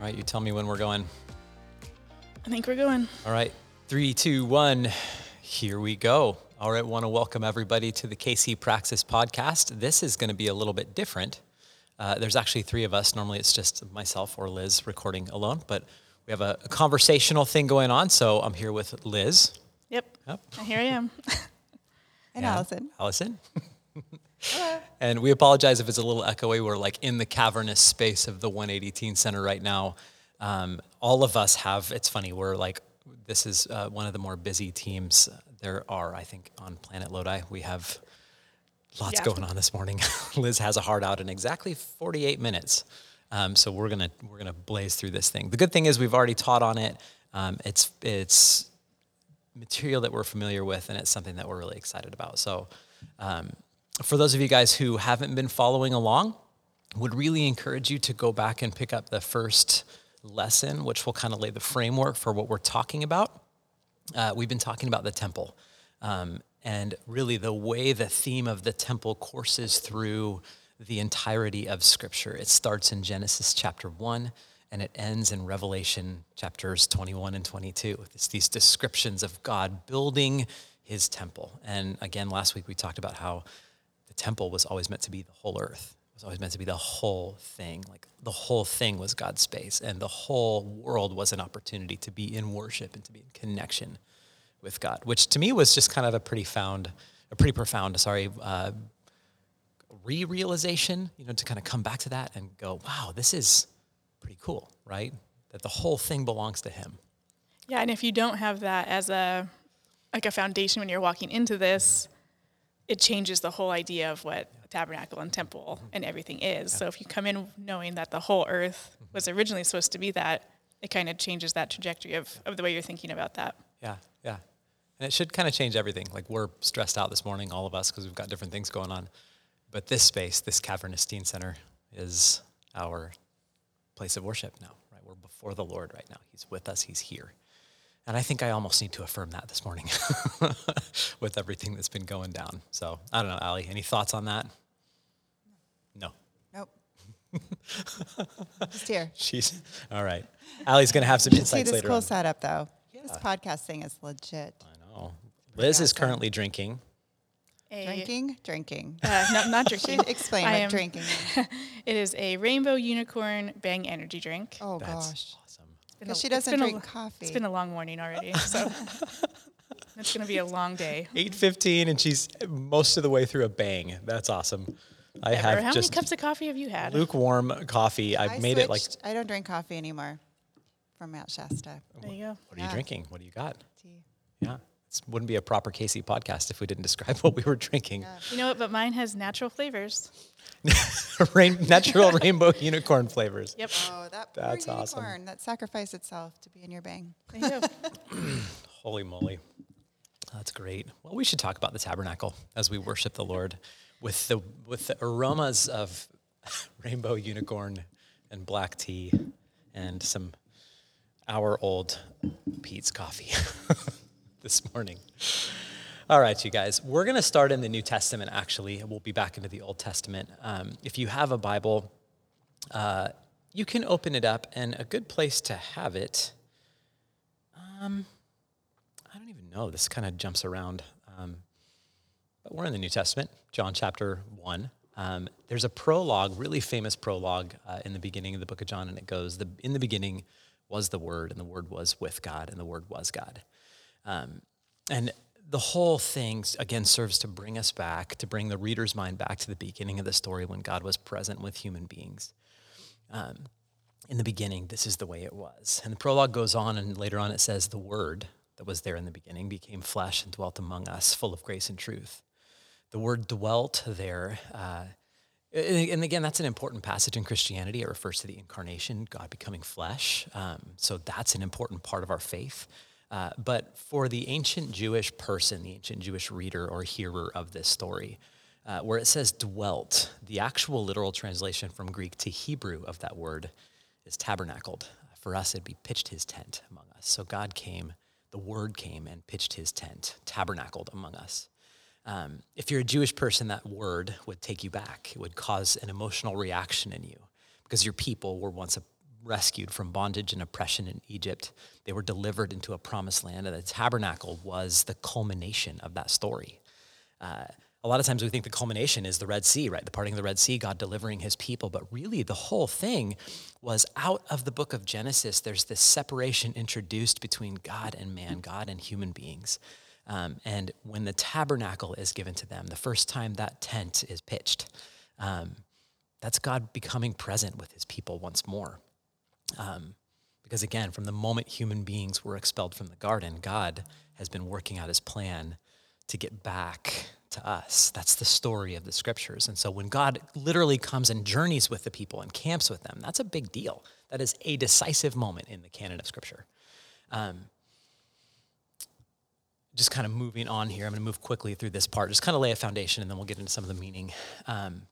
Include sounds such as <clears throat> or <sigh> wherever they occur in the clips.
All right, you tell me when we're going. I think we're going. All right, three, two, one. Here we go. All right, want to welcome everybody to the KC Praxis podcast. This is going to be a little bit different. Uh, there's actually three of us. Normally, it's just myself or Liz recording alone, but we have a, a conversational thing going on. So I'm here with Liz. Yep. Yep. And here I am. <laughs> And Allison. Allison. <laughs> and we apologize if it's a little echoey. We're like in the cavernous space of the 180 Teen Center right now. Um, all of us have, it's funny, we're like, this is uh, one of the more busy teams there are, I think, on Planet Lodi. We have lots Yeah. going on this morning. <laughs> Liz has a heart out in exactly 48 minutes. Um, so we're gonna we're gonna blaze through this thing. The good thing is we've already taught on it. Um, it's it's material that we're familiar with, and it's something that we're really excited about. So, um, for those of you guys who haven't been following along, would really encourage you to go back and pick up the first lesson, which will kind of lay the framework for what we're talking about. Uh, we've been talking about the temple, um, and really the way the theme of the temple courses through the entirety of Scripture. It starts in Genesis chapter one and it ends in Revelation chapters 21 and 22. It's these descriptions of God building his temple. And again, last week we talked about how temple was always meant to be the whole earth. It was always meant to be the whole thing. Like the whole thing was God's space, and the whole world was an opportunity to be in worship and to be in connection with God, which to me was just kind of a pretty found, a pretty profound, sorry, uh, re-realization. You know, to kind of come back to that and go, wow, this is pretty cool, right? That the whole thing belongs to Him. Yeah, and if you don't have that as a like a foundation when you're walking into this, it changes the whole idea of what tabernacle and temple and everything is. So if you come in knowing that the whole earth was originally supposed to be that, it kind of changes that trajectory of, of the way you're thinking about that. Yeah, yeah. And it should kind of change everything. Like we're stressed out this morning, all of us, because we've got different things going on. But this space, this cavernous teen center, is our place of worship now, right? We're before the Lord right now. He's with us, He's here. And I think I almost need to affirm that this morning <laughs> with everything that's been going down. So I don't know, Allie, any thoughts on that? No. Nope. Just here. <laughs> She's all right. Allie's going to have some <laughs> See insights this later cool on. setup though. This podcast thing is legit. I know. Liz is currently drinking. A- Drinking, drinking. Uh, no, not drinking. explain I what am- drinking. It is a rainbow unicorn bang energy drink. Oh That's gosh, awesome. It's been 'Cause a- she doesn't been a- drink coffee. It's been a long morning already, so <laughs> it's going to be a long day. 8.15 and she's uh, most of the way through a bang. That's awesome. I Ever. have How many cups of coffee have you had? lukewarm coffee. I, I made it like, I don't drink coffee anymore. From Mount Shasta. There you go. what are you drinking? What do you got? Tea. Yeah. This wouldn't be a proper KC podcast if we didn't describe what we were drinking. You know what? But mine has natural flavors. <laughs> Rain, natural <laughs> rainbow unicorn flavors. Yep. Oh, that poor That's awesome. that sacrificed itself to be in your bang. There you. <laughs> Holy moly. That's great. Well, we should talk about the tabernacle as we worship the Lord with the with the aromas of rainbow unicorn and black tea and some hour old Peet's coffee this morning. All right, you guys, we're going to start in the New Testament actually. We'll be back into the Old Testament. Um, if you have a Bible, uh, you can open it up, and a good place to have it. Um, I don't even know. This kind of jumps around. Um, but we're in the New Testament, John chapter 1. Um, there's a prologue, really famous prologue uh, in the beginning of the book of John, and it goes, the, In the beginning was the Word, and the Word was with God, and the Word was God. Um, and the whole thing, again, serves to bring us back, to bring the reader's mind back to the beginning of the story when God was present with human beings in the beginning, this is the way it was. And the prologue goes on, and later on it says, The Word that was there in the beginning became flesh and dwelt among us, full of grace and truth. The word dwelt there. Uh, and and again, that's an important passage in Christianity. It refers to the incarnation, God becoming flesh. Um, so that's an important part of our faith. Uh, but for the ancient Jewish person, the ancient Jewish reader or hearer of this story, uh, where it says dwelt, the actual literal translation from Greek to Hebrew of that word is tabernacled. For us, it'd be pitched his tent among us. So God came, the word came and pitched his tent, tabernacled among us. Um, if you're a Jewish person, that word would take you back. It would cause an emotional reaction in you because your people were once a, rescued from bondage and oppression in Egypt. They were delivered into a promised land, and the tabernacle was the culmination of that story. Uh, a lot of times we think the culmination is the Red Sea, right? The parting of the Red Sea, God delivering his people. But really, the whole thing was out of the book of Genesis, there's this separation introduced between God and man, God and human beings. Um, and when the tabernacle is given to them, the first time that tent is pitched, um, that's God becoming present with his people once more. Um, because again, from the moment human beings were expelled from the garden, God has been working out his plan to get back to us. That's the story of the scriptures. And so when God literally comes and journeys with the people and camps with them, that's a big deal. That is a decisive moment in the canon of scripture. Um, just kind of moving on here, I'm going to move quickly through this part, just kind of lay a foundation, and then we'll get into some of the meaning. Um,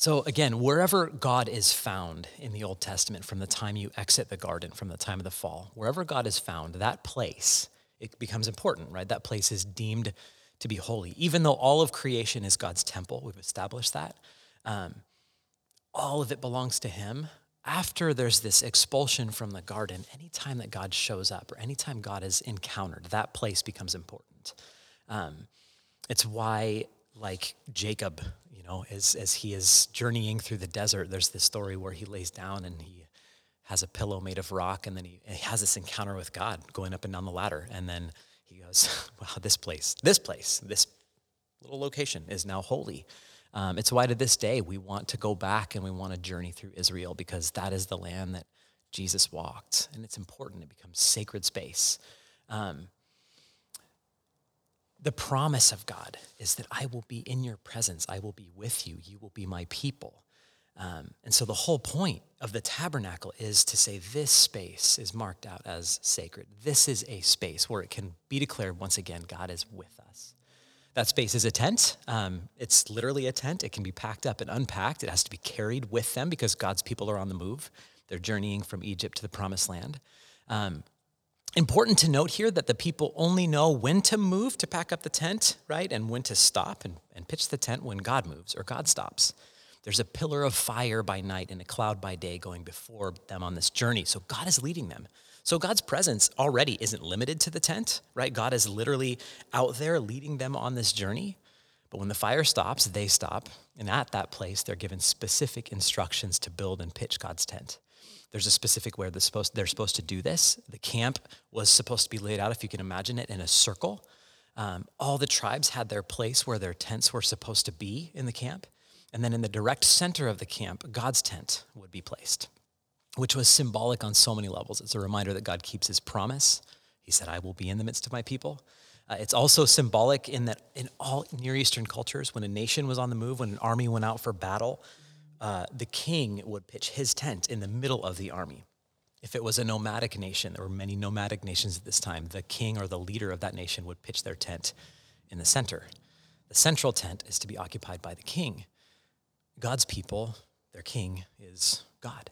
so, again, wherever God is found in the Old Testament, from the time you exit the garden, from the time of the fall, wherever God is found, that place, it becomes important, right? That place is deemed to be holy. Even though all of creation is God's temple, we've established that. Um, all of it belongs to Him. After there's this expulsion from the garden, anytime that God shows up or anytime God is encountered, that place becomes important. Um, it's why, like Jacob, you know, as, as he is journeying through the desert, there's this story where he lays down and he has a pillow made of rock, and then he, he has this encounter with God going up and down the ladder. And then he goes, <laughs> wow, this place, this place, this little location is now holy. Um, it's why to this day we want to go back and we want to journey through Israel because that is the land that Jesus walked. And it's important, it becomes sacred space. Um, the promise of God is that I will be in your presence, I will be with you, you will be my people. Um, and so the whole point of the tabernacle is to say this space is marked out as sacred. This is a space where it can be declared once again God is with us. That space is a tent. Um, it's literally a tent. It can be packed up and unpacked. It has to be carried with them because God's people are on the move. They're journeying from Egypt to the promised land. Um, important to note here that the people only know when to move to pack up the tent, right? And when to stop and, and pitch the tent when God moves or God stops. There's a pillar of fire by night and a cloud by day going before them on this journey. So God is leading them. So God's presence already isn't limited to the tent, right? God is literally out there leading them on this journey. But when the fire stops, they stop. And at that place, they're given specific instructions to build and pitch God's tent. There's a specific way they're supposed, they're supposed to do this. The camp was supposed to be laid out, if you can imagine it, in a circle. Um, all the tribes had their place where their tents were supposed to be in the camp. And then in the direct center of the camp, God's tent would be placed, which was symbolic on so many levels. It's a reminder that God keeps his promise. He said, I will be in the midst of my people. Uh, it's also symbolic in that in all Near Eastern cultures, when a nation was on the move, when an army went out for battle, uh, the king would pitch his tent in the middle of the army. If it was a nomadic nation, there were many nomadic nations at this time, the king or the leader of that nation would pitch their tent in the center. The central tent is to be occupied by the king. God's people, their king, is God.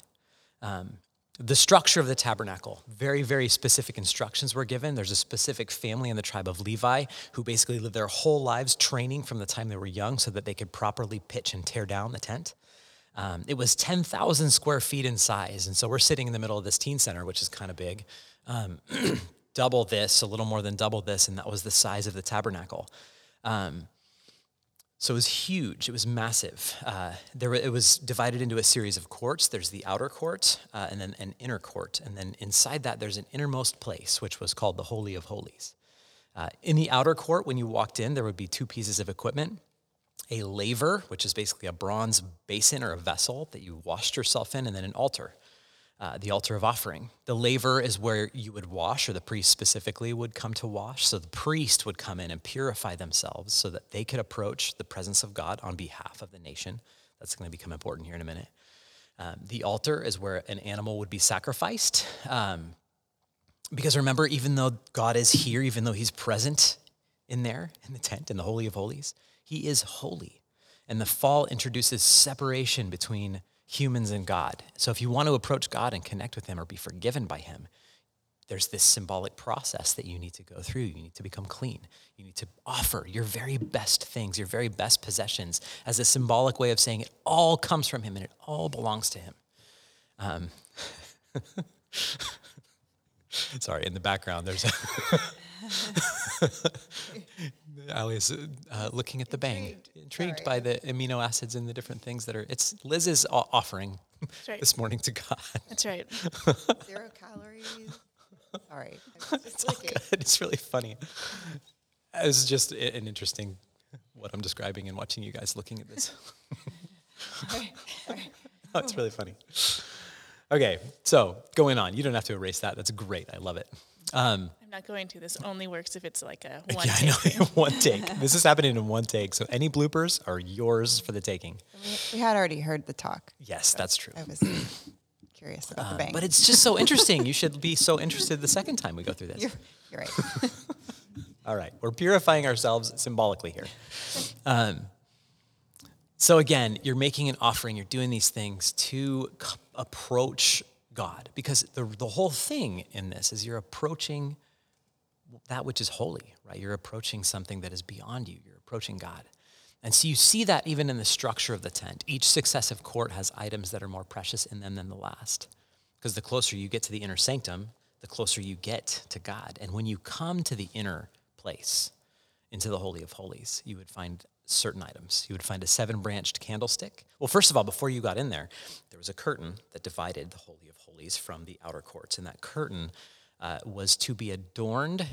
Um, the structure of the tabernacle, very, very specific instructions were given. There's a specific family in the tribe of Levi who basically lived their whole lives training from the time they were young so that they could properly pitch and tear down the tent. Um, it was 10,000 square feet in size. And so we're sitting in the middle of this teen center, which is kind of big. Um, <clears throat> double this, a little more than double this, and that was the size of the tabernacle. Um, so it was huge. It was massive. Uh, there, it was divided into a series of courts. There's the outer court, uh, and then an inner court, and then inside that there's an innermost place, which was called the Holy of Holies. Uh, in the outer court, when you walked in, there would be two pieces of equipment: a laver, which is basically a bronze basin or a vessel that you washed yourself in, and then an altar uh, the altar of offering. The laver is where you would wash, or the priest specifically would come to wash. So the priest would come in and purify themselves so that they could approach the presence of God on behalf of the nation. That's going to become important here in a minute. Um, the altar is where an animal would be sacrificed. Um, because remember, even though God is here, even though he's present in there, in the tent, in the Holy of Holies, he is holy. And the fall introduces separation between humans and God. So if you want to approach God and connect with Him or be forgiven by Him, there's this symbolic process that you need to go through. You need to become clean. You need to offer your very best things, your very best possessions, as a symbolic way of saying it all comes from Him and it all belongs to Him. Um, <laughs> sorry, in the background, there's <laughs> <laughs> Ali is uh, looking at the bang, Intrigued. intrigued Sorry. by the amino acids and the different things that are. It's Liz's o- offering right. this morning to God. That's right. <laughs> Zero calories. <laughs> All right. I was just looking. it's really funny. It's just an interesting what I'm describing and watching you guys looking at this. <laughs> oh, it's really funny. Okay, so going on. You don't have to erase that. That's great. I love it. Um, I'm not going to. This only works if it's like a <laughs> one yeah, I <laughs> take know. one take. <laughs> This is happening in one take. So any bloopers are yours for the taking. We, we had already heard the talk. Yes, that's true. I was <coughs> curious about the Um, bang. but it's just so interesting. You should be so interested the second time we go through this. you're, you're right. All right, we're purifying ourselves symbolically here. Um, so again, you're making an offering. You're doing these things to c- approach God, because the the whole thing in this is you're approaching that which is holy, right? You're approaching something that is beyond you. You're approaching God. And so you see that even in the structure of the tent. Each successive court has items that are more precious in them than the last. Because the closer you get to the inner sanctum, the closer you get to God. And when you come to the inner place, into the Holy of Holies, you would find certain items. You would find a seven branched candlestick. Well, first of all, before you got in there, there was a curtain that divided the Holy of Holies from the outer courts. And that curtain uh, was to be adorned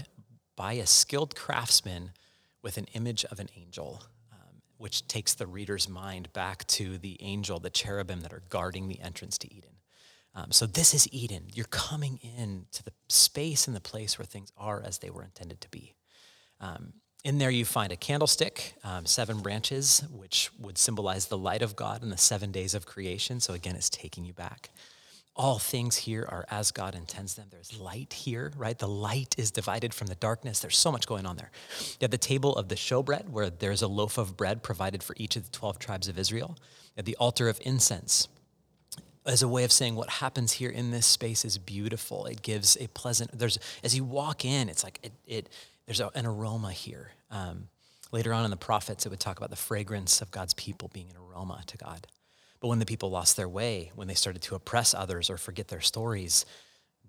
by a skilled craftsman with an image of an angel, um, which takes the reader's mind back to the angel, the cherubim that are guarding the entrance to Eden. Um, so this is Eden. You're coming in to the space and the place where things are as they were intended to be. Um, in there, you find a candlestick, um, seven branches, which would symbolize the light of God in the seven days of creation. So again, it's taking you back. All things here are as God intends them. There's light here, right? The light is divided from the darkness. There's so much going on there. You have the table of the showbread, where there's a loaf of bread provided for each of the 12 tribes of Israel. Have the altar of incense, as a way of saying what happens here in this space is beautiful. It gives a pleasant. There's as you walk in, it's like it. it there's a, an aroma here. Um, later on in the prophets, it would talk about the fragrance of God's people being an aroma to God. But when the people lost their way, when they started to oppress others or forget their stories,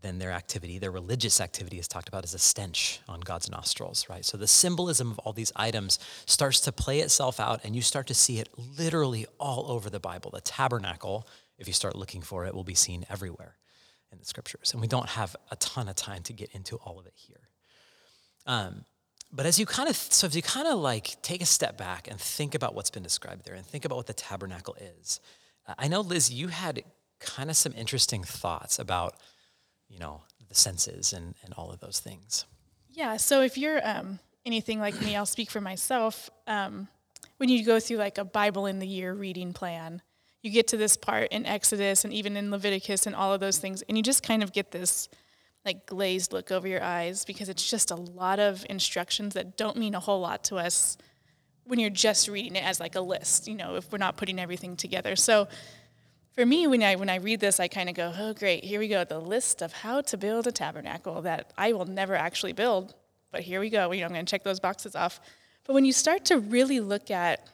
then their activity, their religious activity, is talked about as a stench on God's nostrils, right? So the symbolism of all these items starts to play itself out, and you start to see it literally all over the Bible. The tabernacle, if you start looking for it, will be seen everywhere in the scriptures. And we don't have a ton of time to get into all of it here. Um, but as you kind of, so as you kind of like take a step back and think about what's been described there and think about what the tabernacle is, uh, I know, Liz, you had kind of some interesting thoughts about, you know, the senses and, and all of those things. Yeah. So if you're um, anything like me, I'll speak for myself. Um, when you go through like a Bible in the year reading plan, you get to this part in Exodus and even in Leviticus and all of those things, and you just kind of get this like glazed look over your eyes because it's just a lot of instructions that don't mean a whole lot to us when you're just reading it as like a list, you know, if we're not putting everything together. So for me, when I when I read this, I kind of go, "Oh, great! Here we go, the list of how to build a tabernacle that I will never actually build, but here we go. You know, I'm going to check those boxes off." But when you start to really look at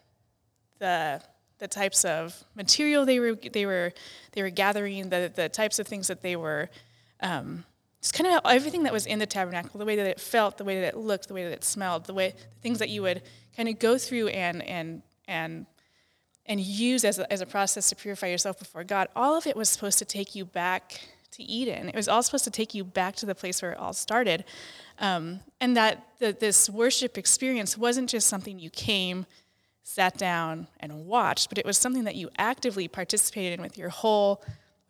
the the types of material they were they were they were gathering, the the types of things that they were, um, just kind of everything that was in the tabernacle, the way that it felt, the way that it looked, the way that it smelled, the way the things that you would kind of go through and and and and use as a, as a process to purify yourself before God, all of it was supposed to take you back to Eden. It was all supposed to take you back to the place where it all started. Um, and that the, this worship experience wasn't just something you came, sat down, and watched, but it was something that you actively participated in with your whole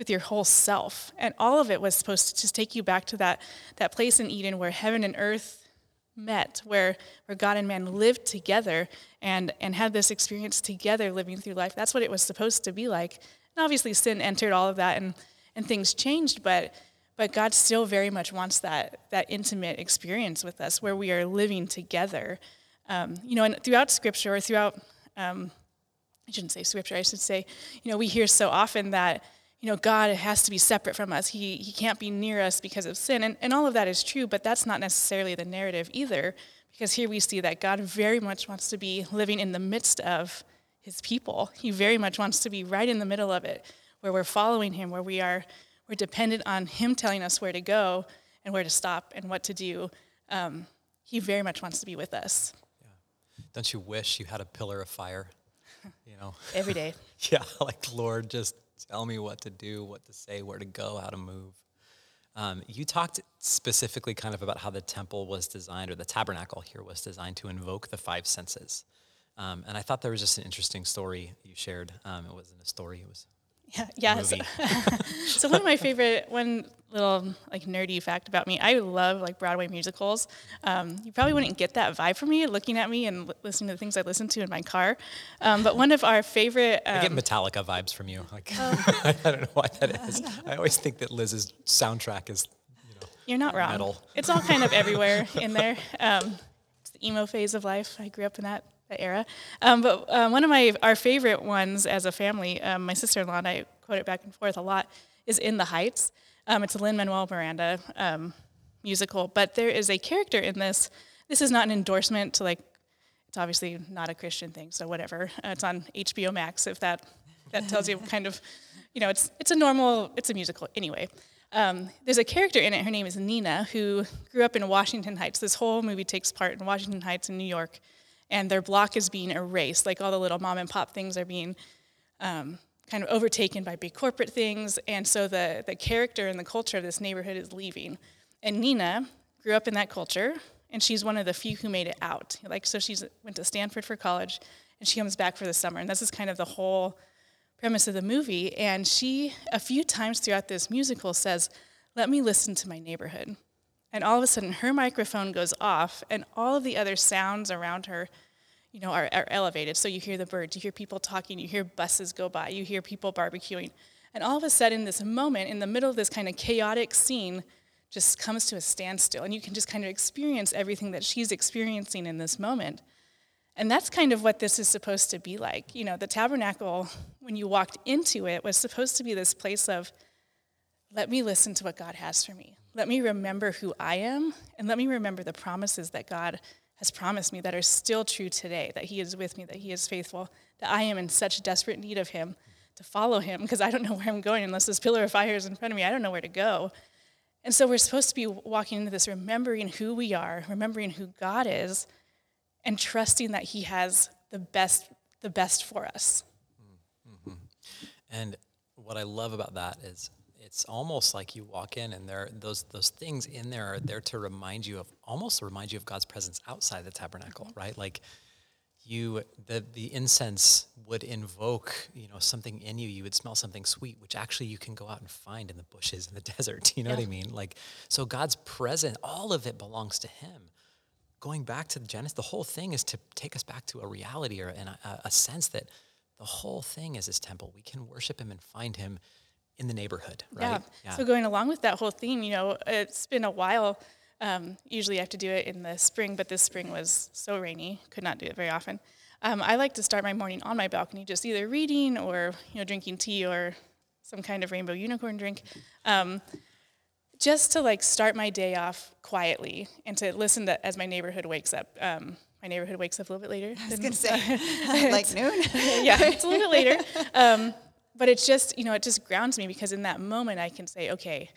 with your whole self. And all of it was supposed to just take you back to that, that place in Eden where heaven and earth met, where, where God and man lived together and, and had this experience together living through life. That's what it was supposed to be like. And obviously, sin entered all of that and, and things changed, but, but God still very much wants that, that intimate experience with us where we are living together. Um, you know, and throughout Scripture or throughout, um, I shouldn't say Scripture, I should say, you know, we hear so often that you know, God has to be separate from us. He, he can't be near us because of sin. And, and all of that is true, but that's not necessarily the narrative either, because here we see that God very much wants to be living in the midst of his people. He very much wants to be right in the middle of it, where we're following Him, where we are we're dependent on Him telling us where to go and where to stop and what to do. Um, he very much wants to be with us Yeah. Don't you wish you had a pillar of fire? <laughs> You know, every day. <laughs> yeah, like Lord, just tell me what to do, what to say, where to go, how to move. Um, you talked specifically kind of about how the temple was designed, or the tabernacle here was designed to invoke the five senses. Um, and I thought there was just an interesting story you shared. Um, it wasn't a story; it was Yeah, yeah. So, so one of my favorite, one little like nerdy fact about me, I love like Broadway musicals. Um, you probably wouldn't get that vibe from me looking at me and li- listening to the things I listen to in my car. Um, but one of our favorite, I get um, Metallica vibes from you. Like <laughs> I don't know why that is. I always think that Liz's soundtrack is, you know, you're not wrong. metal. It's all kind of everywhere <laughs> in there. Um, it's the emo phase of life. I grew up in that, era. Um, but uh, one of my our favorite ones as a family, um, my sister-in-law and I quote it back and forth a lot, is "In the Heights." Um, it's a Lin Manuel Miranda um, musical, but there is a character in this. This is not an endorsement to like. It's obviously not a Christian thing, so whatever. Uh, it's on HBO Max. If that that tells you kind of, you know, it's it's a normal. It's a musical anyway. Um, there's a character in it. Her name is Nina, who grew up in Washington Heights. This whole movie takes part in Washington Heights in New York, and their block is being erased. Like all the little mom and pop things are being um, kind of overtaken by big corporate things, and so the the character and the culture of this neighborhood is leaving. And Nina grew up in that culture, and she's one of the few who made it out. Like so, she's went to Stanford for college, and she comes back for the summer, and this is kind of the whole premise of the movie. And she, a few times throughout this musical, says, Let me listen to my neighborhood. And all of a sudden, her microphone goes off, and all of the other sounds around her, you know, are, are elevated. So you hear the birds, you hear people talking, you hear buses go by, you hear people barbecuing. And all of a sudden, this moment in the middle of this kind of chaotic scene just comes to a standstill, and you can just kind of experience everything that she's experiencing in this moment. And that's kind of what this is supposed to be like. You know, the tabernacle, when you walked into it, was supposed to be this place of, let me listen to what God has for me. Let me remember who I am, and let me remember the promises that God has promised me that are still true today, that He is with me, that He is faithful, that I am in such desperate need of Him to follow Him, because I don't know where I'm going unless this pillar of fire is in front of me. I don't know where to go. And so we're supposed to be walking into this remembering who we are, remembering who God is, and trusting that He has the best, the best for us. Mm-hmm. Mm-hmm. And what I love about that is it's almost like you walk in and there those those things in there are there to remind you of almost remind you of God's presence outside the tabernacle, mm-hmm. right? Like you the the incense would invoke, you know, something in you. You would smell something sweet, which actually you can go out and find in the bushes in the <laughs> desert. You know what I mean? Like so God's present, all of it belongs to him. Going back to Genesis, the whole thing is to take us back to a reality or an, a, a sense that the whole thing is his temple. We can worship him and find him in the neighborhood, right? Yeah. So going along with that whole theme, you know, it's been a while. Um, usually I have to do it in the spring, but this spring was so rainy, could not do it very often. Um, I like to start my morning on my balcony, just either reading or you know drinking tea or some kind of rainbow unicorn drink, um, just to like start my day off quietly and to listen to as my neighborhood wakes up. Um, my neighborhood wakes up a little bit later. I was going to say, <laughs> like noon. yeah, it's a little bit later. <laughs> But it's just, you know, it just grounds me because in that moment I can say, okay,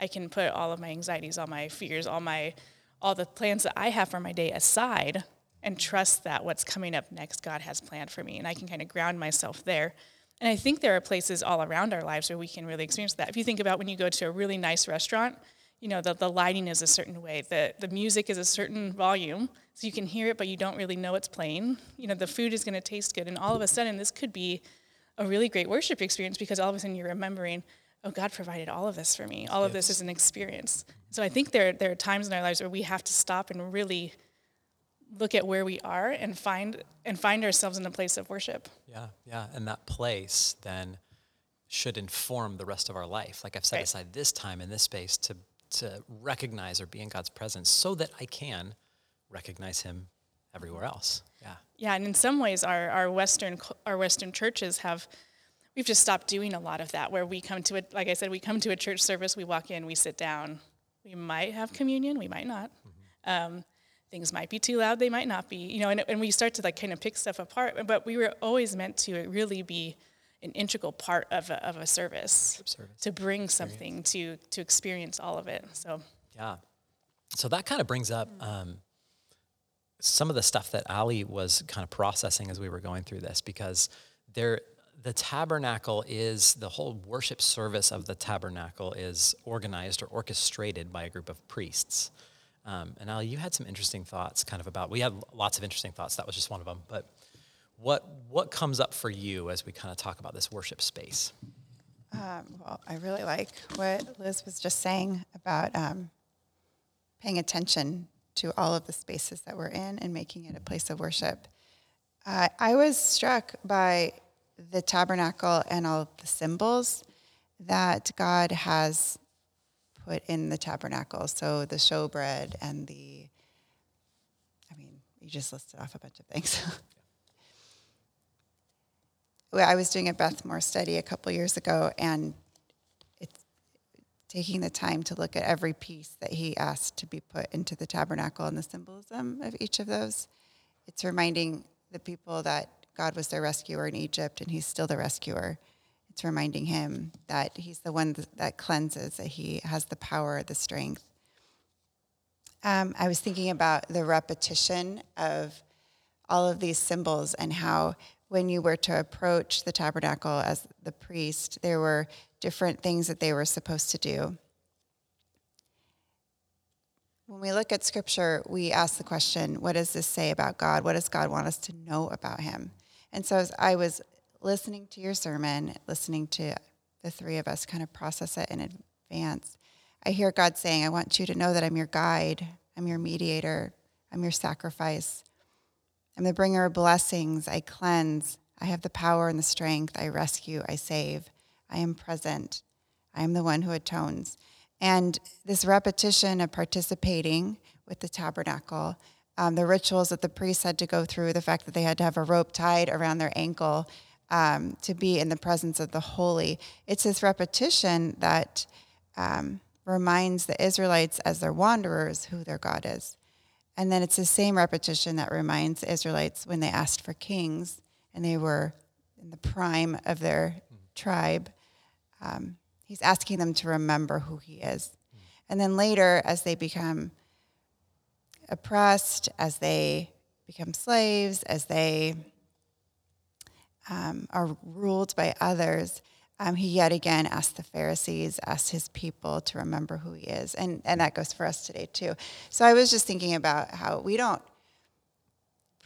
I can put all of my anxieties, all my fears, all my, all the plans that I have for my day aside and trust that what's coming up next God has planned for me. And I can kind of ground myself there. And I think there are places all around our lives where we can really experience that. If you think about when you go to a really nice restaurant, you know, the, the lighting is a certain way, the, the music is a certain volume, so you can hear it, but you don't really know it's playing. You know, the food is going to taste good. And all of a sudden, this could be a really great worship experience because all of a sudden you're remembering, oh, God provided all of this for me. All of this is an experience. So I think there, there are times in our lives where we have to stop and really look at where we are and find and find ourselves in a place of worship. Yeah, yeah. And that place then should inform the rest of our life. Like I've set Right. aside this time and this space to to recognize or be in God's presence so that I can recognize him everywhere else. Yeah. And in some ways, our, our Western our Western churches have we've just stopped doing a lot of that. Where we come to it, like I said, we come to a church service, we walk in, we sit down, we might have communion, we might not. Um, things might be too loud, they might not be. You know, and, and we start to like kind of pick stuff apart. But we were always meant to really be an integral part of a, of a service, service. to bring something to to experience all of it. So Yeah. So that kind of brings up um, some of the stuff that Ali was kind of processing as we were going through this, because there, the tabernacle is the whole worship service of the tabernacle is organized or orchestrated by a group of priests. Um, and Ali, you had some interesting thoughts, kind of about. We had lots of interesting thoughts. That was just one of them. But what what comes up for you as we kind of talk about this worship space? Well, I really like what Liz was just saying about um, paying attention to all of the spaces that we're in and making it a place of worship. Uh, I was struck by the tabernacle and all the symbols that God has put in the tabernacle. So the showbread and the, I mean, you just listed off a bunch of things. <laughs> I was doing a Beth Moore study a couple years ago, and taking the time to look at every piece that he asked to be put into the tabernacle and the symbolism of each of those. It's reminding the people that God was their rescuer in Egypt, and he's still the rescuer. It's reminding him that he's the one that cleanses, that he has the power, the strength. Um, I was thinking about the repetition of all of these symbols and how when you were to approach the tabernacle as the priest, there were different things that they were supposed to do. When we look at scripture, we ask the question, what does this say about God? What does God want us to know about him? And so as I was listening to your sermon, listening to the three of us kind of process it in advance, I hear God saying, I want you to know that I'm your guide, I'm your mediator, I'm your sacrifice. I'm the bringer of blessings. I cleanse. I have the power and the strength. I rescue. I save. I am present. I am the one who atones. And this repetition of participating with the tabernacle, um, the rituals that the priests had to go through, the fact that they had to have a rope tied around their ankle um, to be in the presence of the holy, it's this repetition that um, reminds the Israelites as their wanderers who their God is. And then it's the same repetition that reminds the Israelites when they asked for kings and they were in the prime of their tribe. Um, he's asking them to remember who he is. And then later, as they become oppressed, as they become slaves, as they um, are ruled by others, um, he yet again asks the Pharisees, asks his people to remember who he is. And, and that goes for us today, too. So I was just thinking about how we don't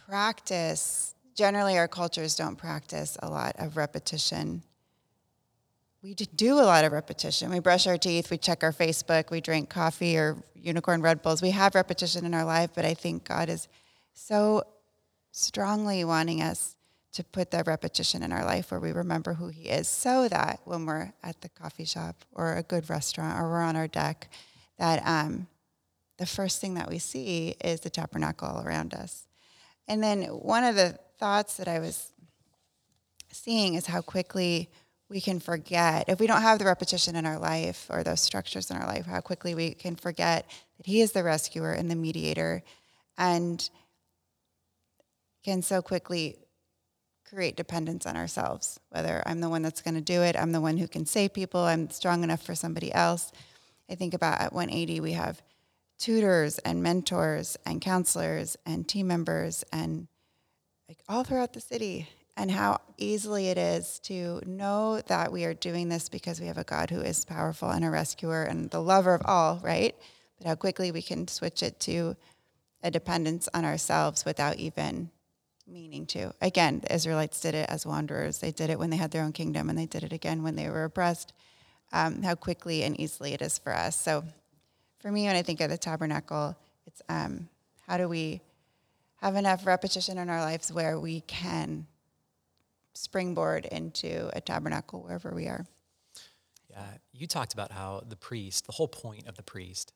practice, generally, our cultures don't practice a lot of repetition. We do a lot of repetition. We brush our teeth, we check our Facebook, we drink coffee or unicorn Red Bulls. We have repetition in our life, but I think God is so strongly wanting us to put that repetition in our life where we remember who he is so that when we're at the coffee shop or a good restaurant or we're on our deck that um, the first thing that we see is the tabernacle all around us and then one of the thoughts that i was seeing is how quickly we can forget if we don't have the repetition in our life or those structures in our life how quickly we can forget that he is the rescuer and the mediator and can so quickly create dependence on ourselves, whether I'm the one that's going to do it, I'm the one who can save people, I'm strong enough for somebody else. I think about at 180, we have tutors and mentors and counselors and team members and like all throughout the city and how easily it is to know that we are doing this because we have a God who is powerful and a rescuer and the lover of all, right? But how quickly we can switch it to a dependence on ourselves without even meaning to. Again, the Israelites did it as wanderers. They did it when they had their own kingdom, and they did it again when they were oppressed. Um, how quickly and easily it is for us. So, for me, when I think of the tabernacle, it's um, how do we have enough repetition in our lives where we can springboard into a tabernacle wherever we are. Yeah, you talked about how the priest, the whole point of the priest,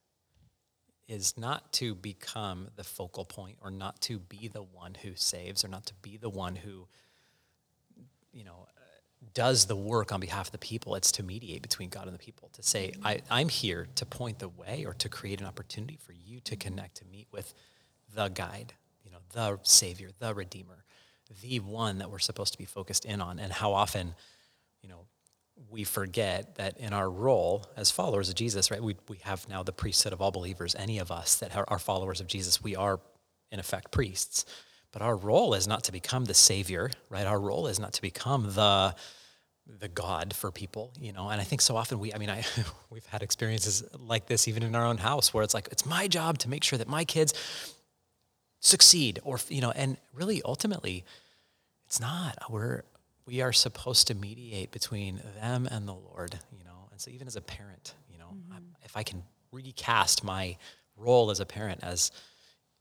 is not to become the focal point or not to be the one who saves or not to be the one who, you know, does the work on behalf of the people. It's to mediate between God and the people, to say, I, I'm here to point the way or to create an opportunity for you to connect, to meet with the guide, you know, the Savior, the Redeemer, the one that we're supposed to be focused in on. And how often you know, we forget that in our role as followers of Jesus, right? We, we have now the priesthood of all believers. Any of us that are, followers of Jesus, we are in effect priests. But our role is not to become the savior, right? Our role is not to become the the God for people, you know. And I think so often we, I mean, I <laughs> we've had experiences like this even in our own house where it's like it's my job to make sure that my kids succeed, or you know, and really ultimately, it's not. We're we are supposed to mediate between them and the Lord, you know. And so even as a parent, you know, mm-hmm. if I can recast my role as a parent as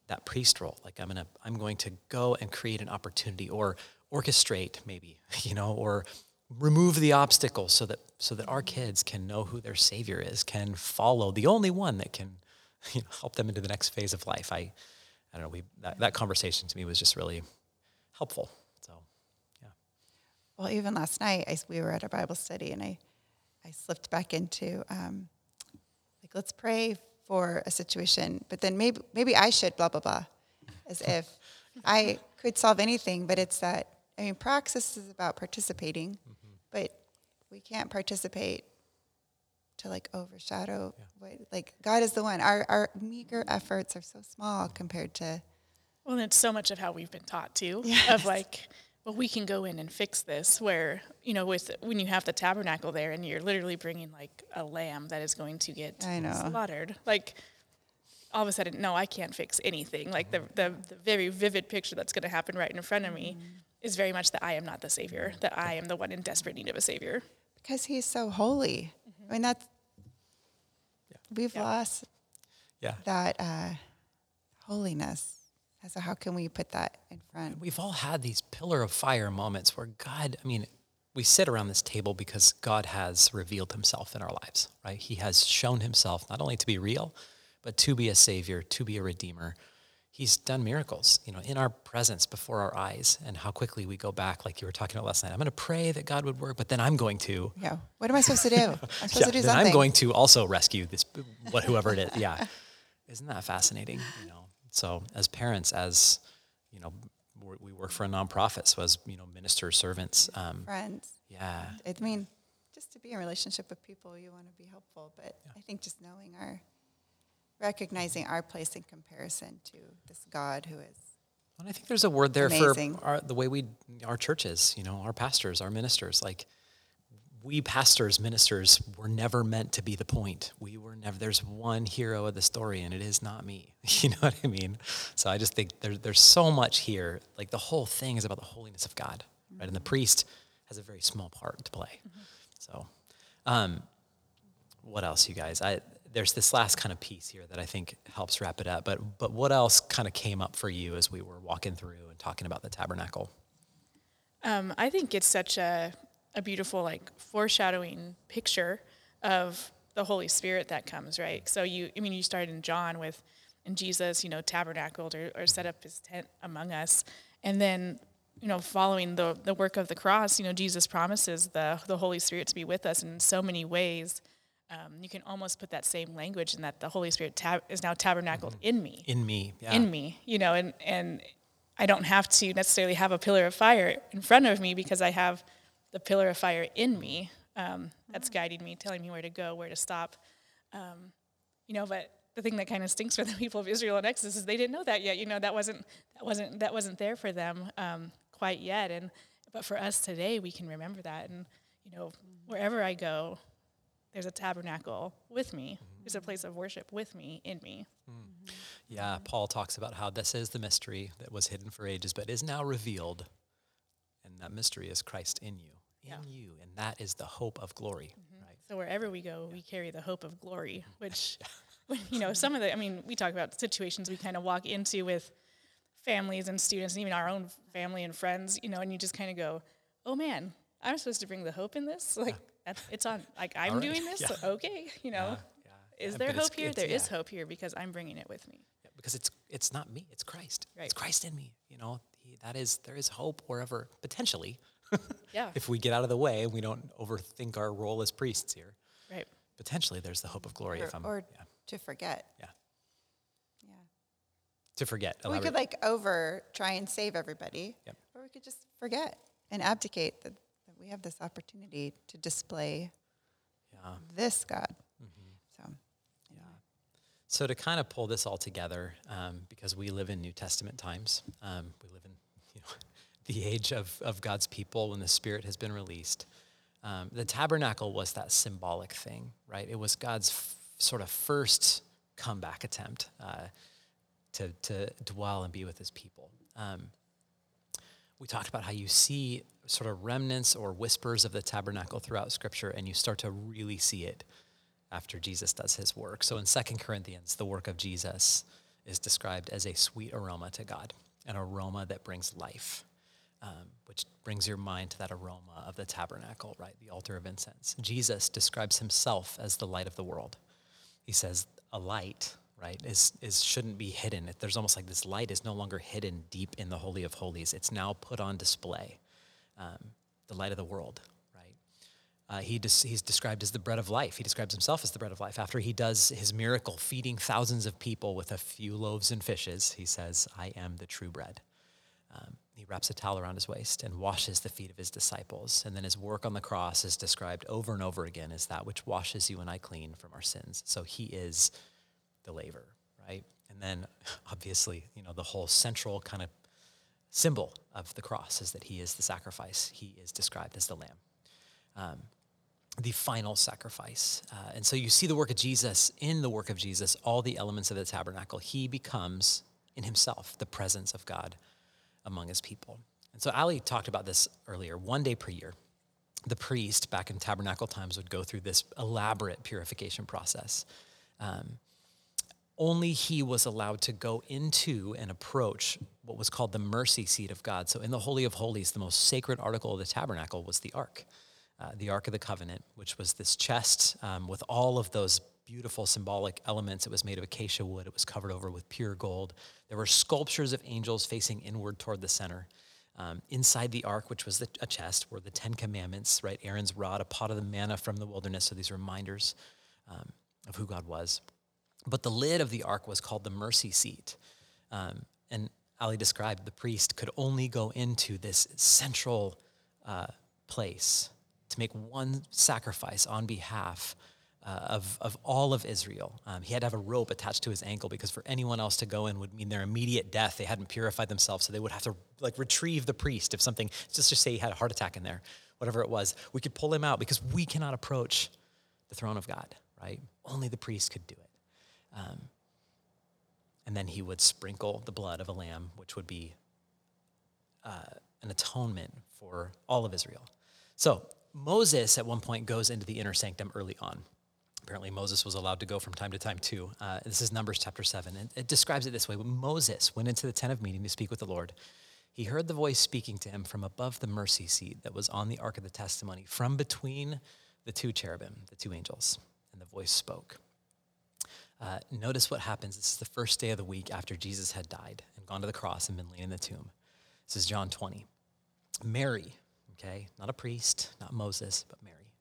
that priest role, like I'm gonna, I'm going to go and create an opportunity or orchestrate maybe, <laughs> you know, or remove the obstacles so that so that our kids can know who their savior is, can follow the only one that can <laughs> you know, help them into the next phase of life. I I don't know, we that, that conversation to me was just really helpful. So yeah. Well, even last night I, we were at a Bible study and I I slipped back into um, like let's pray for a situation, but then maybe maybe I should blah blah blah, as <laughs> if I could solve anything. But it's that I mean, praxis is about participating, mm-hmm. but we can't participate to like overshadow yeah. what like God is the one. Our our meager efforts are so small compared to Well, it's so much of how we've been taught too. Yes. Of like, well, we can go in and fix this. Where you know, with when you have the tabernacle there, and you're literally bringing like a lamb that is going to get I know. slaughtered, like all of a sudden, no, I can't fix anything. Like the, the, the very vivid picture that's going to happen right in front of me mm-hmm. is very much that I am not the savior, that I am the one in desperate need of a savior. Because he's so holy. Mm-hmm. I mean, that's, yeah. We've yeah. lost yeah. that uh, holiness. So how can we put that in front? We've all had these pillar of fire moments where God, I mean, we sit around this table because God has revealed himself in our lives, right? He has shown himself not only to be real, but to be a savior, to be a redeemer. He's done miracles, you know, in our presence before our eyes, and how quickly we go back, like you were talking about last night. I'm going to pray that God would work, but then I'm going to. Yeah. What am I supposed to do? I'm <laughs> supposed yeah, to do something. I'm going to also rescue this, what whoever it is. Yeah. <laughs> Isn't that fascinating? You know. So as parents, as you know, we work for a nonprofit, so as you know, ministers, servants, um, friends. Yeah. I mean, just to be in relationship with people, you want to be helpful, but yeah. I think just knowing our recognizing our place in comparison to this God who is. And I think there's a word there amazing. for our, the way we, our churches, you know, our pastors, our ministers, like we pastors, ministers were never meant to be the point. We were never, there's one hero of the story and it is not me. <laughs> You know what I mean? So I just think there, there's so much here. Like the whole thing is about the holiness of God, mm-hmm. right? And the priest has a very small part to play. Mm-hmm. So, um, what else, you guys? I, there's this last kind of piece here that I think helps wrap it up. But but what else kind of came up for you as we were walking through and talking about the tabernacle? Um, I think it's such a a beautiful like foreshadowing picture of the Holy Spirit that comes, right? So you, I mean, you started in John with, and Jesus, you know, tabernacled or, or set up his tent among us, and then you know, following the the work of the cross, you know, Jesus promises the the Holy Spirit to be with us in so many ways um, you can almost put that same language in that the Holy Spirit tab- is now tabernacled mm-hmm. in me. In me, yeah. In me, you know, and, and I don't have to necessarily have a pillar of fire in front of me because I have the pillar of fire in me um, that's mm-hmm. guiding me, telling me where to go, where to stop. Um, you know, but the thing that kind of stinks for the people of Israel in Exodus is they didn't know that yet. You know, that wasn't that wasn't that wasn't there for them um, quite yet. And but for us today, we can remember that. And you know, wherever I go, there's a tabernacle with me. There's a place of worship with me, in me. Mm. Yeah, Paul talks about how this is the mystery that was hidden for ages, but is now revealed. And that mystery is Christ in you, in yeah. you. And that is the hope of glory. Mm-hmm. Right? So wherever we go, we carry the hope of glory, <laughs> which, you know, some of the, I mean, we talk about situations we kind of walk into with families and students and even our own family and friends, you know, and you just kind of go, oh man, I'm supposed to bring the hope in this? <laughs> Like, that's, it's on, like, I'm right. doing this, yeah. okay, you know. Yeah, yeah. Is there hope here? There is hope here because I'm bringing it with me. because it's it's not me, it's Christ. Right. It's Christ in me. You know, he, that is there is hope wherever potentially. <laughs> yeah. If we get out of the way and we don't overthink our role as priests here. Right. Potentially, there's the hope of glory. Or, if I'm, or to forget. Yeah. Yeah. To forget. We could like over try and save everybody. Yep. Or we could just forget and abdicate that we have this opportunity to display Yeah. this God. So, yeah. So to kind of pull this all together, um, because we live in New Testament times, um, we live in <laughs> you know, the age of, of God's people when the Spirit has been released. Um, the tabernacle was that symbolic thing, right? It was God's f- sort of first comeback attempt uh, to, to dwell and be with his people. Um, we talked about how you see sort of remnants or whispers of the tabernacle throughout Scripture, and you start to really see it after Jesus does his work. So in 2 Corinthians, the work of Jesus is described as a sweet aroma to God, an aroma that brings life, um, which brings your mind to that aroma of the tabernacle, right? The altar of incense. Jesus describes himself as the light of the world. He says, a light, right, is, is shouldn't be hidden. There's almost like this light is no longer hidden deep in the Holy of Holies. It's now put on display. Um, the light of the world, right? Uh, he des- he's described as the bread of life. He describes himself as the bread of life. After he does his miracle, feeding thousands of people with a few loaves and fishes, he says, I am the true bread. Um, he wraps a towel around his waist and washes the feet of his disciples. And then his work on the cross is described over and over again as that which washes you and I clean from our sins. So he is the laver, right? And then <laughs> obviously, you know, the whole central kind of symbol of the cross is that he is the sacrifice. He is described as the lamb. Um, the final sacrifice. Uh, and so you see the work of Jesus in the work of Jesus, all the elements of the tabernacle. He becomes in himself the presence of God among his people. And so Ali talked about this earlier. One day per year, the priest back in tabernacle times would go through this elaborate purification process. Um, only he was allowed to go into and approach what was called the mercy seat of God. So, in the Holy of Holies, the most sacred article of the tabernacle was the ark, uh, the Ark of the Covenant, which was this chest um, with all of those beautiful symbolic elements. It was made of acacia wood, it was covered over with pure gold. There were sculptures of angels facing inward toward the center. Um, inside the ark, which was the, a chest, were the Ten Commandments, right? Aaron's rod, a pot of the manna from the wilderness. So these reminders um, of who God was. But the lid of the ark was called the mercy seat. Um, and Ali described the priest could only go into this central uh, place to make one sacrifice on behalf uh, of, of all of Israel. Um, he had to have a rope attached to his ankle because for anyone else to go in would mean their immediate death. They hadn't purified themselves, so they would have to like retrieve the priest if something, just to say he had a heart attack in there, whatever it was. We could pull him out because we cannot approach the throne of God, right? Only the priest could do it. Um, and then he would sprinkle the blood of a lamb, which would be uh, an atonement for all of Israel. So Moses at one point goes into the inner sanctum early on. Apparently, Moses was allowed to go from time to time too. Uh, this is Numbers chapter 7. And it describes it this way Moses went into the tent of meeting to speak with the Lord, he heard the voice speaking to him from above the mercy seat that was on the ark of the testimony, from between the two cherubim, the two angels. And the voice spoke. Uh, notice what happens. This is the first day of the week after Jesus had died and gone to the cross and been laid in the tomb. This is John 20. Mary, okay, not a priest, not Moses, but Mary,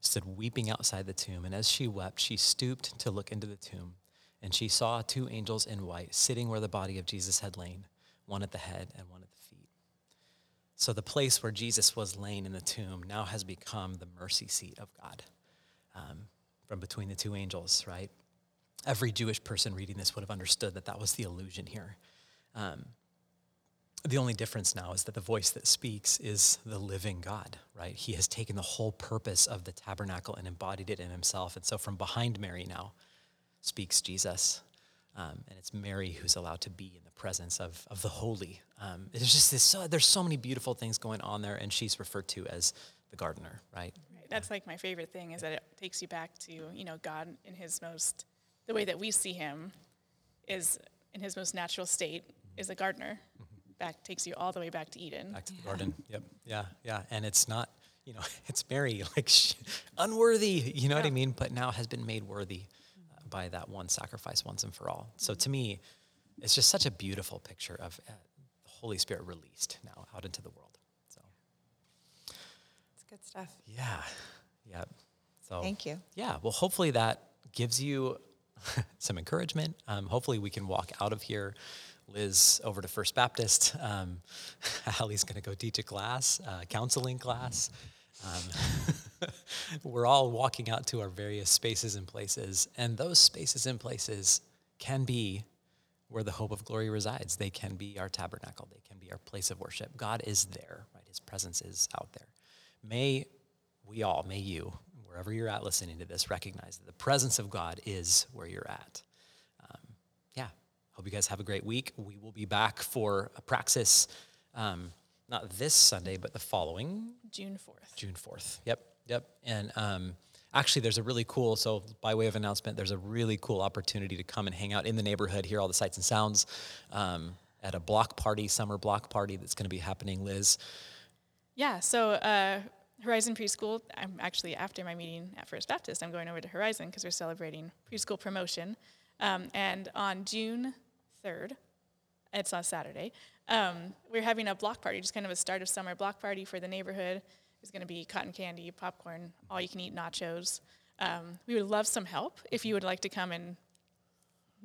stood weeping outside the tomb. And as she wept, she stooped to look into the tomb. And she saw two angels in white sitting where the body of Jesus had lain, one at the head and one at the feet. So the place where Jesus was laying in the tomb now has become the mercy seat of God um, from between the two angels, right? Every Jewish person reading this would have understood that that was the illusion here. Um, the only difference now is that the voice that speaks is the living God, right? He has taken the whole purpose of the tabernacle and embodied it in himself. And so from behind Mary now speaks Jesus. Um, and it's Mary who's allowed to be in the presence of, of the holy. Um, there's just this, so, there's so many beautiful things going on there, and she's referred to as the gardener, right? Right. That's like my favorite thing is that it takes you back to, you know, God in his most, the way that we see him is in his most natural state is a gardener. Back takes you all the way back to Eden. back to the garden. <laughs> Yep. Yeah. Yeah. And it's not, you know, <laughs> it's Mary, like unworthy, you know what I mean? But now has been made worthy uh, by that one sacrifice once and for all. So to me, it's just such a beautiful picture of uh, the Holy Spirit released now out into the world. So, It's good stuff. yeah. Yeah. So Thank you. Yeah. Well, hopefully that gives you <laughs> some encouragement. Um, hopefully we can walk out of here. Liz over to First Baptist. Um, <laughs> Allie's going to go teach a class, uh, counseling class. Um, <laughs> we're all walking out to our various spaces and places, and those spaces and places can be where the hope of glory resides. They can be our tabernacle, they can be our place of worship. God is there, right? His presence is out there. May we all, may you, wherever you're at listening to this, recognize that the presence of God is where you're at. Um, yeah, hope you guys have a great week. We will be back for a praxis, um, not this Sunday, but the following June 4th. June 4th. Yep, yep. And um, actually, there's a really cool, so by way of announcement, there's a really cool opportunity to come and hang out in the neighborhood, hear all the sights and sounds um, at a block party, summer block party that's going to be happening, Liz. Yeah, so uh, Horizon Preschool, I'm actually, after my meeting at First Baptist, I'm going over to Horizon because we're celebrating preschool promotion. Um, and on June 3rd, it's on Saturday, um, we're having a block party, just kind of a start of summer block party for the neighborhood. There's going to be cotton candy, popcorn, all you can eat nachos. Um, we would love some help if you would like to come and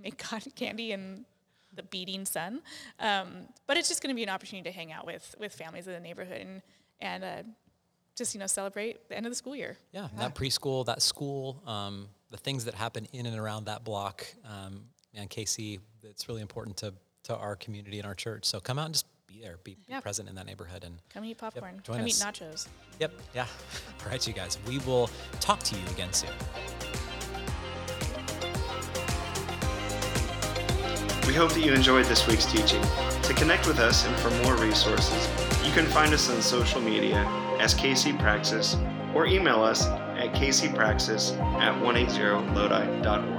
make <laughs> cotton candy in the beating sun. Um, but it's just going to be an opportunity to hang out with with families in the neighborhood and and uh, just you know celebrate the end of the school year. Yeah, that preschool, that school, um, the things that happen in and around that block. Um, and KC, it's really important to, to our community and our church. So come out and just be there, be, be present in that neighborhood. And Come eat popcorn. join Come us. eat nachos. yep, yeah. <laughs> All right, you guys, we will talk to you again soon. We hope that you enjoyed this week's teaching. To connect with us and for more resources, you can find us on social media as KC Praxis or email us at kcpraxis at 180lodi.org.